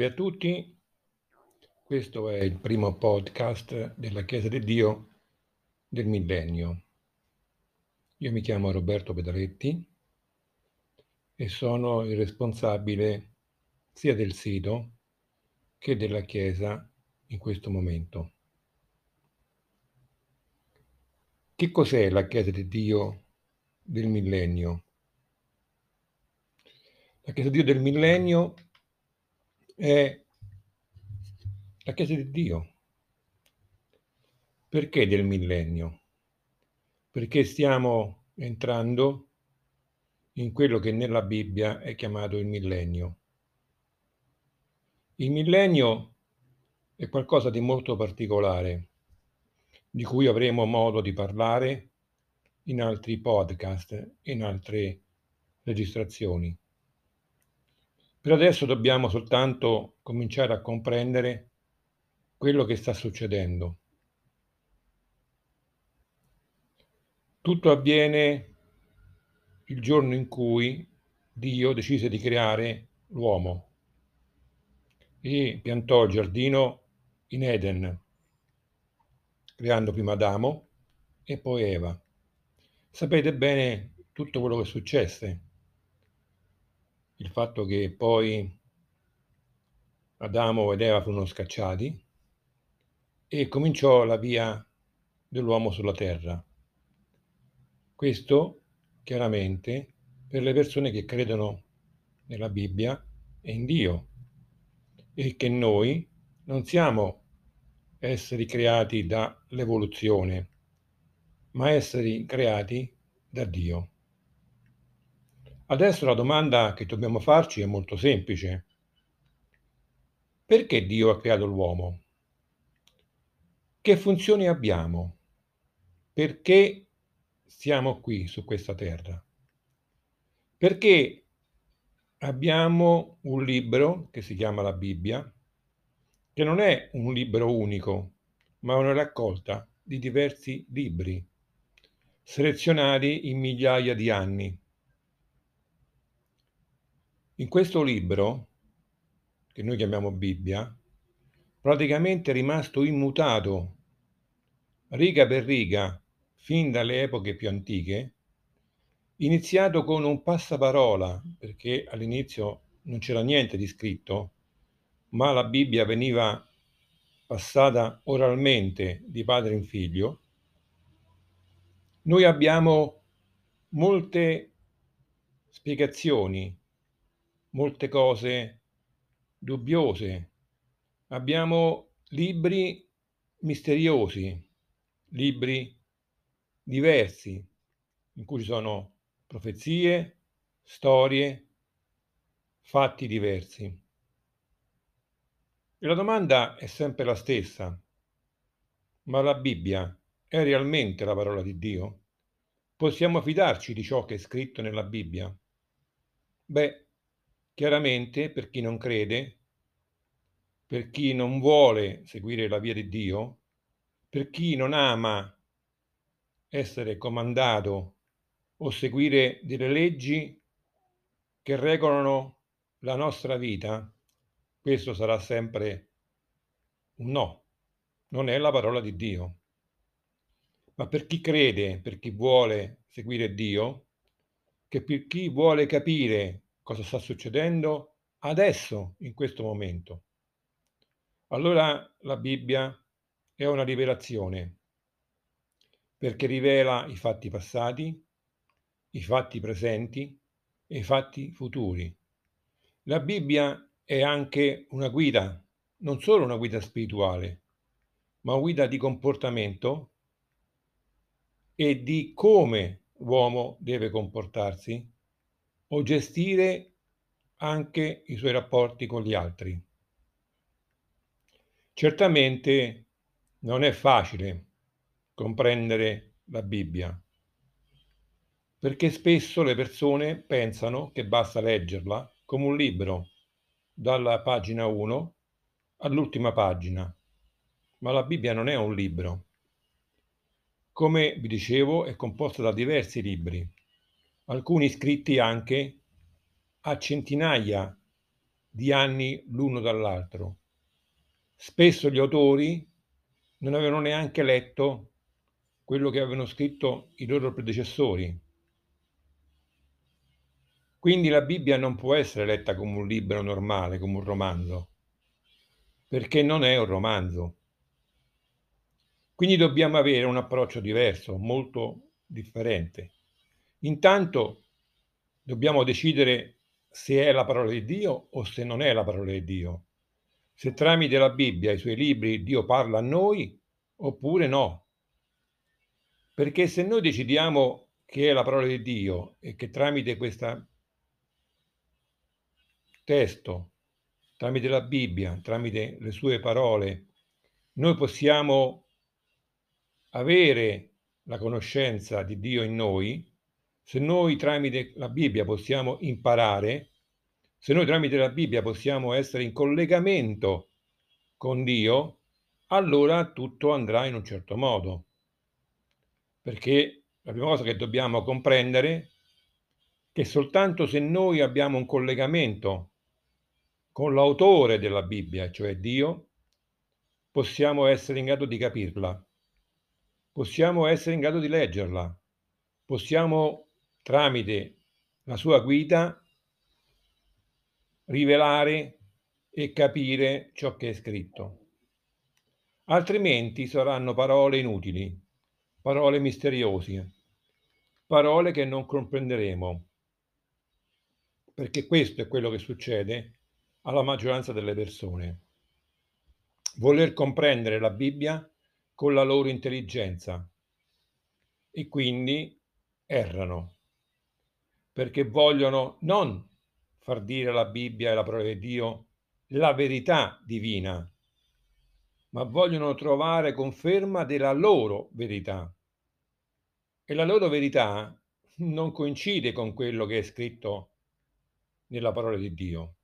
Salve a tutti, questo è il primo podcast della Chiesa di Dio del millennio. Io mi chiamo Roberto Pedaletti e sono il responsabile sia del sito che della Chiesa in questo momento. Che cos'è la Chiesa di Dio del millennio? La Chiesa di Dio del millennio è la Chiesa di Dio. Perché del millennio? Perché stiamo entrando in quello che nella Bibbia è chiamato il millennio. Il millennio è qualcosa di molto particolare, di cui avremo modo di parlare in altri podcast, in altre registrazioni. Per adesso dobbiamo soltanto cominciare a comprendere quello che sta succedendo. Tutto avviene il giorno in cui Dio decise di creare l'uomo e piantò il giardino in Eden, creando prima Adamo e poi Eva. Sapete bene tutto quello che successe il fatto che poi Adamo ed Eva furono scacciati e cominciò la via dell'uomo sulla terra. Questo chiaramente per le persone che credono nella Bibbia e in Dio e che noi non siamo esseri creati dall'evoluzione, ma esseri creati da Dio. Adesso la domanda che dobbiamo farci è molto semplice. Perché Dio ha creato l'uomo? Che funzioni abbiamo? Perché siamo qui su questa terra? Perché abbiamo un libro che si chiama la Bibbia, che non è un libro unico, ma una raccolta di diversi libri, selezionati in migliaia di anni in questo libro, che noi chiamiamo Bibbia, praticamente è rimasto immutato, riga per riga, fin dalle epoche più antiche, iniziato con un passaparola, perché all'inizio non c'era niente di scritto, ma la Bibbia veniva passata oralmente di padre in figlio, noi abbiamo molte spiegazioni molte cose dubbiose. Abbiamo libri misteriosi, libri diversi, in cui ci sono profezie, storie, fatti diversi. E la domanda è sempre la stessa. Ma la Bibbia è realmente la parola di Dio? Possiamo fidarci di ciò che è scritto nella Bibbia? Beh, Chiaramente per chi non crede, per chi non vuole seguire la via di Dio, per chi non ama essere comandato o seguire delle leggi che regolano la nostra vita, questo sarà sempre un no, non è la parola di Dio. Ma per chi crede, per chi vuole seguire Dio, che per chi vuole capire cosa sta succedendo adesso, in questo momento. Allora la Bibbia è una rivelazione, perché rivela i fatti passati, i fatti presenti e i fatti futuri. La Bibbia è anche una guida, non solo una guida spirituale, ma una guida di comportamento e di come l'uomo deve comportarsi o gestire anche i suoi rapporti con gli altri. Certamente non è facile comprendere la Bibbia, perché spesso le persone pensano che basta leggerla come un libro, dalla pagina 1 all'ultima pagina, ma la Bibbia non è un libro. Come vi dicevo, è composta da diversi libri, alcuni scritti anche a centinaia di anni l'uno dall'altro. Spesso gli autori non avevano neanche letto quello che avevano scritto i loro predecessori. Quindi la Bibbia non può essere letta come un libro normale, come un romanzo, perché non è un romanzo. Quindi dobbiamo avere un approccio diverso, molto differente. Intanto dobbiamo decidere se è la parola di Dio o se non è la parola di Dio. Se tramite la Bibbia e i suoi libri Dio parla a noi oppure no. Perché se noi decidiamo che è la parola di Dio e che tramite questo testo, tramite la Bibbia, tramite le sue parole, noi possiamo avere la conoscenza di Dio in noi, se noi tramite la Bibbia possiamo imparare, se noi tramite la Bibbia possiamo essere in collegamento con Dio, allora tutto andrà in un certo modo. Perché la prima cosa che dobbiamo comprendere è che soltanto se noi abbiamo un collegamento con l'autore della Bibbia, cioè Dio, possiamo essere in grado di capirla possiamo essere in grado di leggerla, possiamo tramite la sua guida rivelare e capire ciò che è scritto. Altrimenti saranno parole inutili, parole misteriose, parole che non comprenderemo, perché questo è quello che succede alla maggioranza delle persone. Voler comprendere la Bibbia con la loro intelligenza e quindi errano perché vogliono non far dire alla Bibbia e alla parola di Dio la verità divina, ma vogliono trovare conferma della loro verità. E la loro verità non coincide con quello che è scritto nella parola di Dio.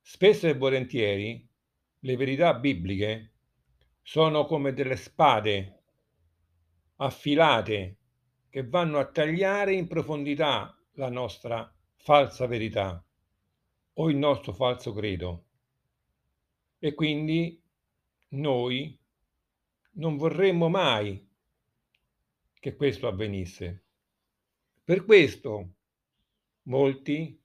Spesso e volentieri le verità bibliche sono come delle spade affilate che vanno a tagliare in profondità la nostra falsa verità o il nostro falso credo. E quindi noi non vorremmo mai che questo avvenisse. Per questo molti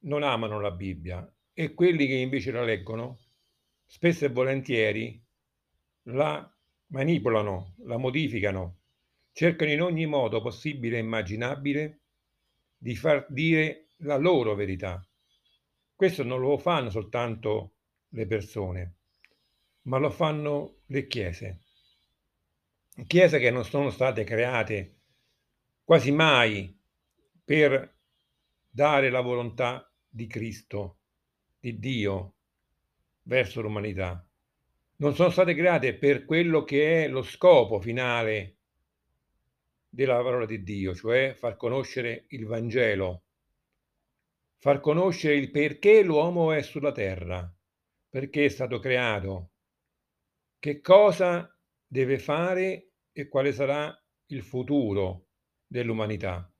non amano la Bibbia e quelli che invece la leggono spesso e volentieri la manipolano, la modificano, cercano in ogni modo possibile e immaginabile di far dire la loro verità. Questo non lo fanno soltanto le persone, ma lo fanno le chiese. Chiese che non sono state create quasi mai per dare la volontà di Cristo, di Dio, verso l'umanità, non sono state create per quello che è lo scopo finale della parola di Dio, cioè far conoscere il Vangelo, far conoscere il perché l'uomo è sulla terra, perché è stato creato, che cosa deve fare e quale sarà il futuro dell'umanità.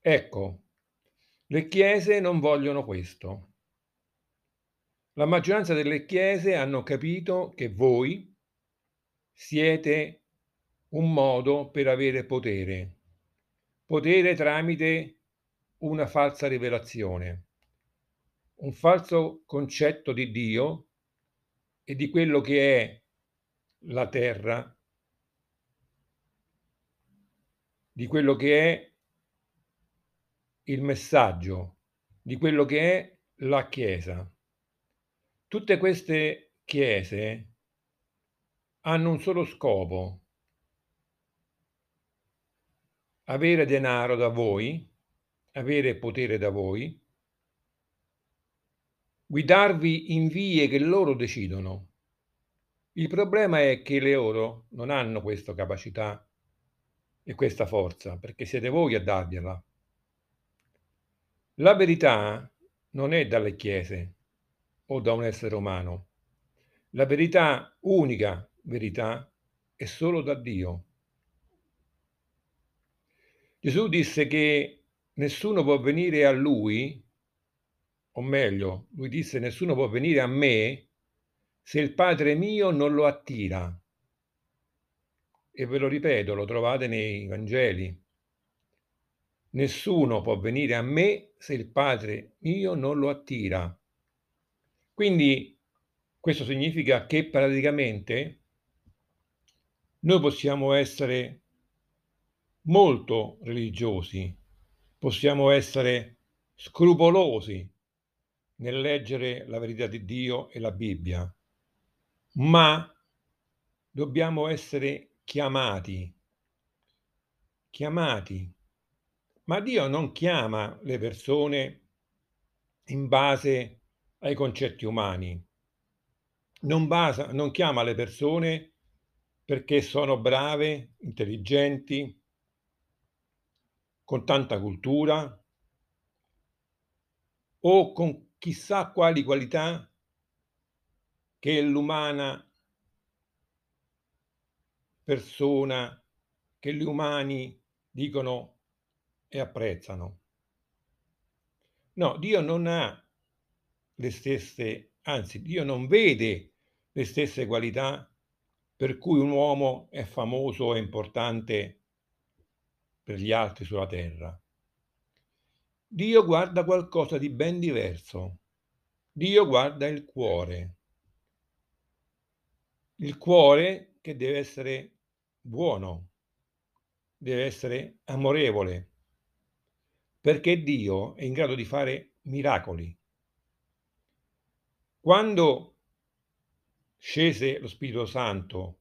Ecco, le chiese non vogliono questo. La maggioranza delle chiese hanno capito che voi siete un modo per avere potere, potere tramite una falsa rivelazione, un falso concetto di Dio e di quello che è la terra, di quello che è il messaggio, di quello che è la Chiesa. Tutte queste chiese hanno un solo scopo: avere denaro da voi, avere potere da voi, guidarvi in vie che loro decidono. Il problema è che loro non hanno questa capacità e questa forza, perché siete voi a dargliela. La verità non è dalle chiese, o da un essere umano. La verità, unica verità, è solo da Dio. Gesù disse che nessuno può venire a Lui o meglio, lui disse: "Nessuno può venire a me se il Padre mio non lo attira". E ve lo ripeto, lo trovate nei Vangeli. Nessuno può venire a me se il Padre mio non lo attira. Quindi questo significa che praticamente noi possiamo essere molto religiosi, possiamo essere scrupolosi nel leggere la verità di Dio e la Bibbia, ma dobbiamo essere chiamati, chiamati. Ma Dio non chiama le persone in base ai concetti umani. Non, basa, non chiama le persone perché sono brave, intelligenti, con tanta cultura o con chissà quali qualità che l'umana persona, che gli umani dicono e apprezzano. No, Dio non ha le stesse, anzi, Dio non vede le stesse qualità per cui un uomo è famoso e importante per gli altri sulla terra. Dio guarda qualcosa di ben diverso. Dio guarda il cuore. Il cuore che deve essere buono, deve essere amorevole, perché Dio è in grado di fare miracoli. Quando scese lo Spirito Santo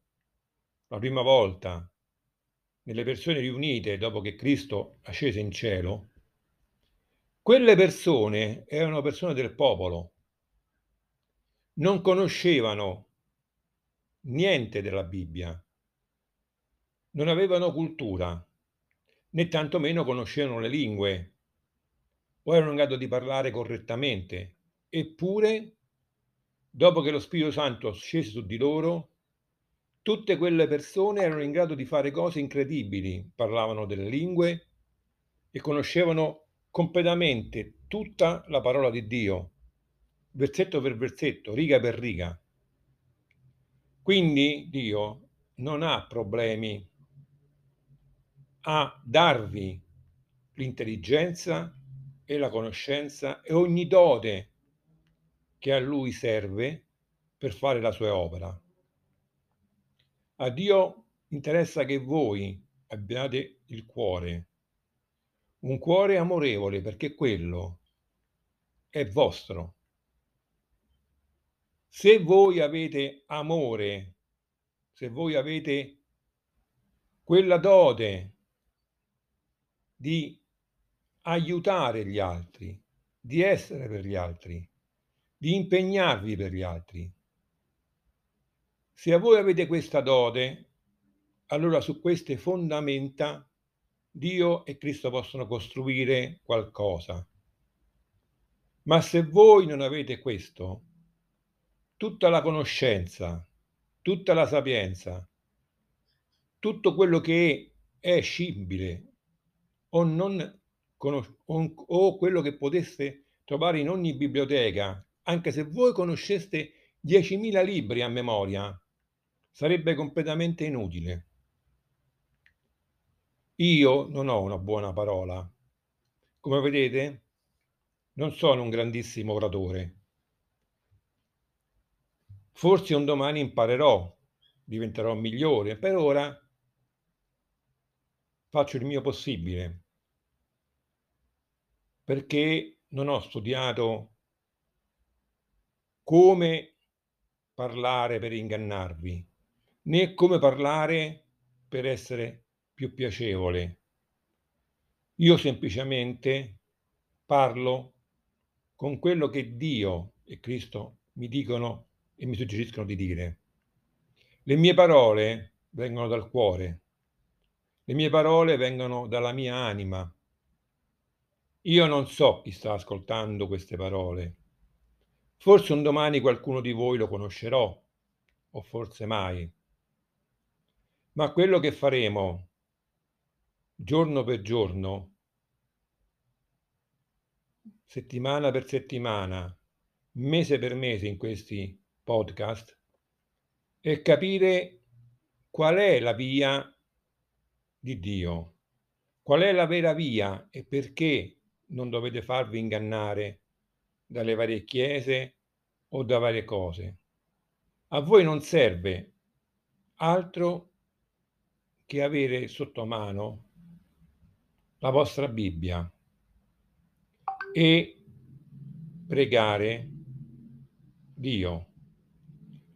la prima volta nelle persone riunite dopo che Cristo ascese in cielo, quelle persone erano persone del popolo, non conoscevano niente della Bibbia, non avevano cultura, né tantomeno conoscevano le lingue o erano in grado di parlare correttamente. Eppure, dopo che lo Spirito Santo scese su di loro, tutte quelle persone erano in grado di fare cose incredibili, parlavano delle lingue e conoscevano completamente tutta la parola di Dio, versetto per versetto, riga per riga. Quindi Dio non ha problemi a darvi l'intelligenza e la conoscenza e ogni dote che a lui serve per fare la sua opera. A Dio interessa che voi abbiate il cuore, un cuore amorevole perché quello è vostro. Se voi avete amore, se voi avete quella dote di aiutare gli altri, di essere per gli altri, di impegnarvi per gli altri. Se a voi avete questa dote, allora su queste fondamenta Dio e Cristo possono costruire qualcosa. Ma se voi non avete questo, tutta la conoscenza, tutta la sapienza, tutto quello che è scibile o non o quello che poteste trovare in ogni biblioteca, anche se voi conosceste 10.000 libri a memoria, sarebbe completamente inutile. Io non ho una buona parola. Come vedete, non sono un grandissimo oratore. Forse un domani imparerò, diventerò migliore. Per ora faccio il mio possibile perché non ho studiato come parlare per ingannarvi, né come parlare per essere più piacevole. Io semplicemente parlo con quello che Dio e Cristo mi dicono e mi suggeriscono di dire. Le mie parole vengono dal cuore, le mie parole vengono dalla mia anima, io non so chi sta ascoltando queste parole. Forse un domani qualcuno di voi lo conoscerò, o forse mai. Ma quello che faremo giorno per giorno settimana per settimana, mese per mese in questi podcast è capire qual è la via di Dio, qual è la vera via e perché non dovete farvi ingannare dalle varie chiese o da varie cose. A voi non serve altro che avere sotto mano la vostra Bibbia e pregare Dio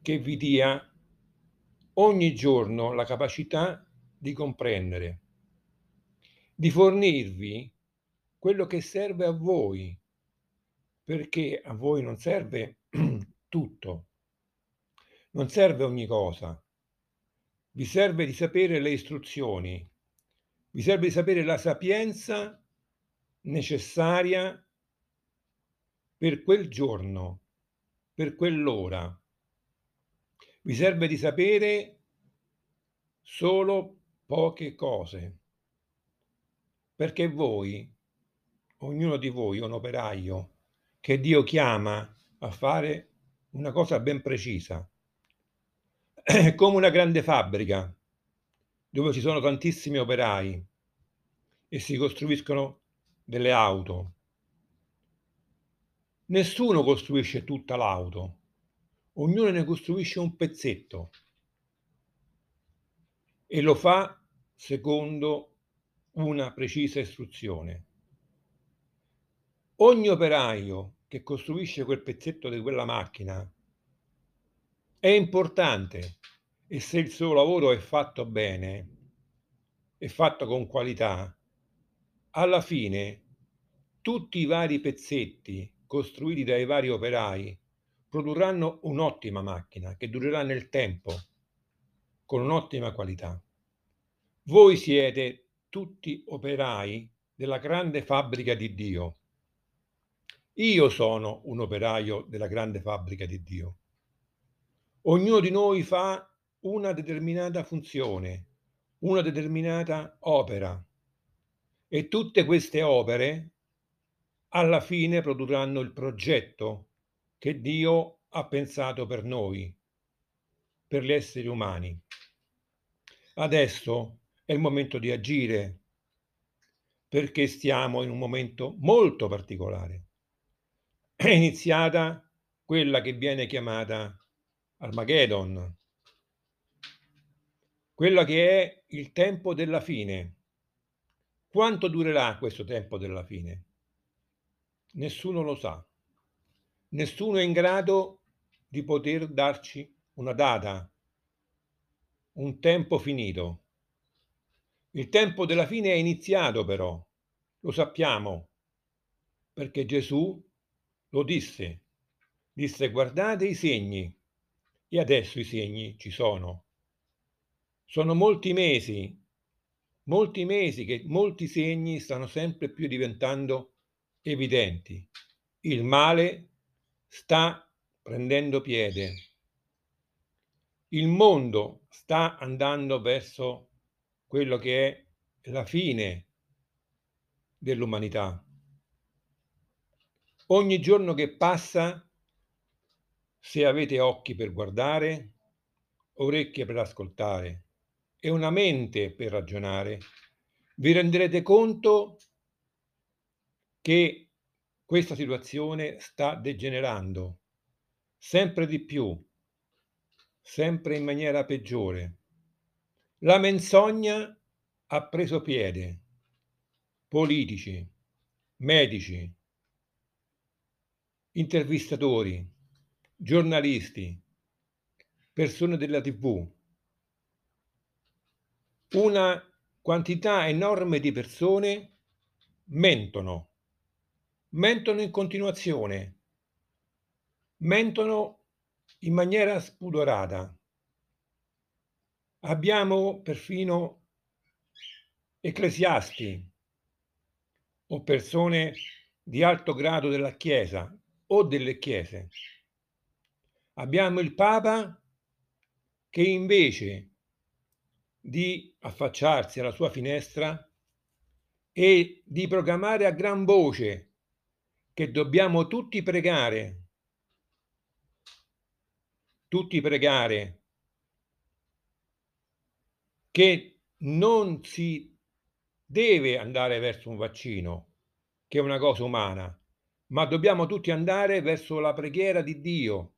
che vi dia ogni giorno la capacità di comprendere, di fornirvi quello che serve a voi, perché a voi non serve tutto, non serve ogni cosa, vi serve di sapere le istruzioni, vi serve di sapere la sapienza necessaria per quel giorno, per quell'ora. Vi serve di sapere solo poche cose, perché voi, ognuno di voi un operaio che Dio chiama a fare una cosa ben precisa. Come una grande fabbrica dove ci sono tantissimi operai e si costruiscono delle auto. Nessuno costruisce tutta l'auto, ognuno ne costruisce un pezzetto e lo fa secondo una precisa istruzione. Ogni operaio che costruisce quel pezzetto di quella macchina è importante e se il suo lavoro è fatto bene, è fatto con qualità, alla fine tutti i vari pezzetti costruiti dai vari operai produrranno un'ottima macchina che durerà nel tempo con un'ottima qualità. Voi siete tutti operai della grande fabbrica di Dio. Io sono un operaio della grande fabbrica di Dio. Ognuno di noi fa una determinata funzione, una determinata opera e tutte queste opere alla fine produrranno il progetto che Dio ha pensato per noi, per gli esseri umani. Adesso è il momento di agire perché stiamo in un momento molto particolare. È iniziata quella che viene chiamata Armageddon, quella che è il tempo della fine. Quanto durerà questo tempo della fine? Nessuno lo sa. Nessuno è in grado di poter darci una data, un tempo finito. Il tempo della fine è iniziato però, lo sappiamo, perché Gesù lo disse, disse guardate i segni e adesso i segni ci sono. Sono molti mesi, molti mesi che molti segni stanno sempre più diventando evidenti. Il male sta prendendo piede il mondo sta andando verso quello che è la fine dell'umanità. Ogni giorno che passa, se avete occhi per guardare, orecchie per ascoltare e una mente per ragionare, vi renderete conto che questa situazione sta degenerando sempre di più sempre in maniera peggiore. La menzogna ha preso piede. Politici, medici, intervistatori, giornalisti, persone della TV, una quantità enorme di persone mentono, mentono in continuazione, mentono in maniera spudorata. Abbiamo perfino ecclesiasti o persone di alto grado della Chiesa o delle Chiese. Abbiamo il Papa che invece di affacciarsi alla sua finestra e di proclamare a gran voce che dobbiamo tutti pregare. Tutti pregare che non si deve andare verso un vaccino, che è una cosa umana, ma dobbiamo tutti andare verso la preghiera di Dio.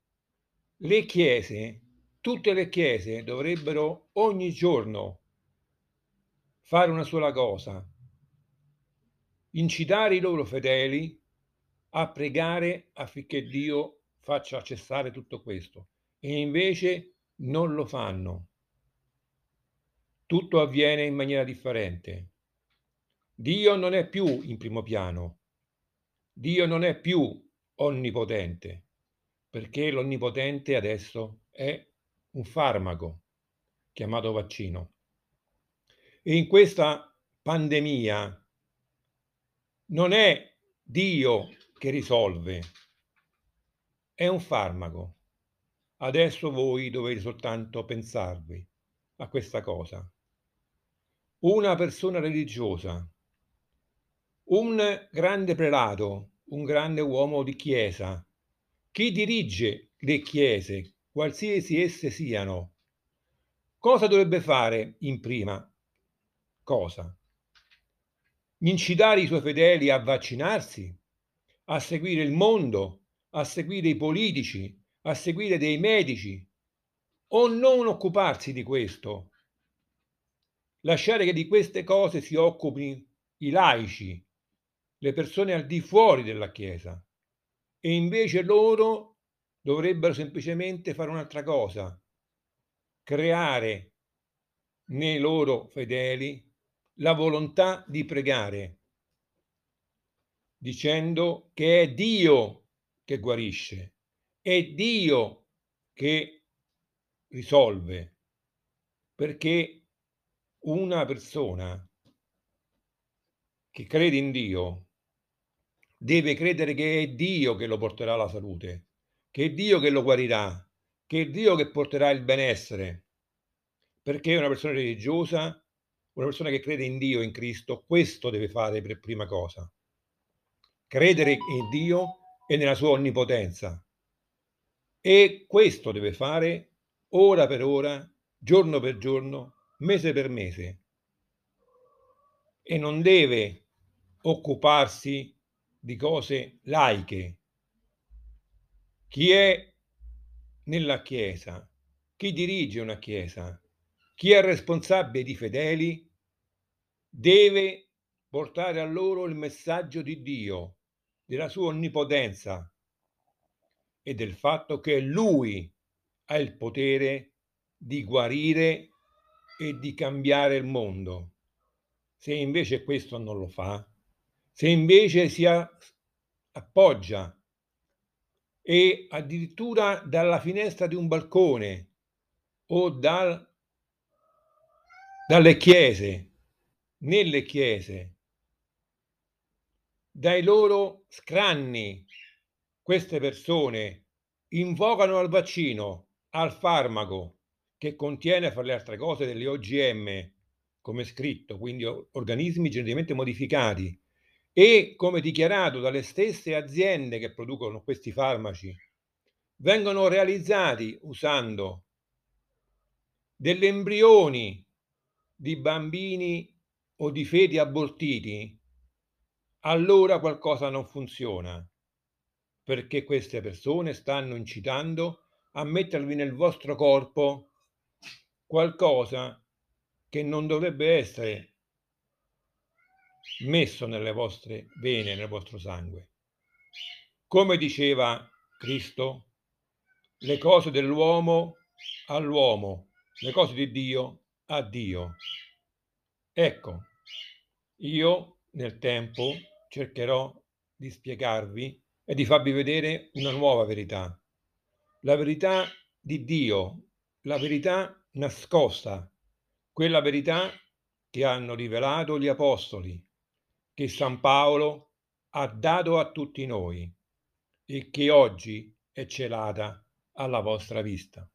Le chiese, tutte le chiese dovrebbero ogni giorno fare una sola cosa, incitare i loro fedeli a pregare affinché Dio faccia cessare tutto questo e invece non lo fanno. Tutto avviene in maniera differente. Dio non è più in primo piano. Dio non è più onnipotente, perché l'onnipotente adesso è un farmaco chiamato vaccino. E in questa pandemia non è Dio che risolve, è un farmaco. Adesso voi dovete soltanto pensarvi a questa cosa. Una persona religiosa, un grande prelato, un grande uomo di chiesa, chi dirige le chiese, qualsiasi esse siano, cosa dovrebbe fare in prima? Cosa? Incitare i suoi fedeli a vaccinarsi, a seguire il mondo, a seguire i politici, a seguire dei medici, o non occuparsi di questo, lasciare che di queste cose si occupino i laici, le persone al di fuori della Chiesa, e invece loro dovrebbero semplicemente fare un'altra cosa, creare nei loro fedeli la volontà di pregare, dicendo che è Dio che guarisce, è Dio che risolve, perché una persona che crede in Dio deve credere che è Dio che lo porterà alla salute, che è Dio che lo guarirà, che è Dio che porterà il benessere, perché una persona religiosa una persona che crede in Dio, in Cristo, questo deve fare per prima cosa. Credere in Dio e nella sua onnipotenza. E questo deve fare ora per ora, giorno per giorno, mese per mese. E non deve occuparsi di cose laiche. Chi è nella Chiesa, chi dirige una Chiesa, chi è responsabile di fedeli deve portare a loro il messaggio di Dio, della sua onnipotenza e del fatto che Lui ha il potere di guarire e di cambiare il mondo. Se invece questo non lo fa, se invece si appoggia e addirittura dalla finestra di un balcone o dal dalle chiese, nelle chiese, dai loro scranni, queste persone invocano al vaccino, al farmaco che contiene, fra le altre cose, delle OGM, come scritto, quindi organismi geneticamente modificati, e come dichiarato dalle stesse aziende che producono questi farmaci, vengono realizzati usando degli embrioni di bambini o di feti abortiti, allora qualcosa non funziona, perché queste persone stanno incitando a mettervi nel vostro corpo qualcosa che non dovrebbe essere messo nelle vostre vene, nel vostro sangue. Come diceva Cristo, le cose dell'uomo all'uomo, le cose di Dio a Dio. Ecco, io nel tempo cercherò di spiegarvi e di farvi vedere una nuova verità, la verità di Dio, la verità nascosta, quella verità che hanno rivelato gli apostoli, che San Paolo ha dato a tutti noi e che oggi è celata alla vostra vista.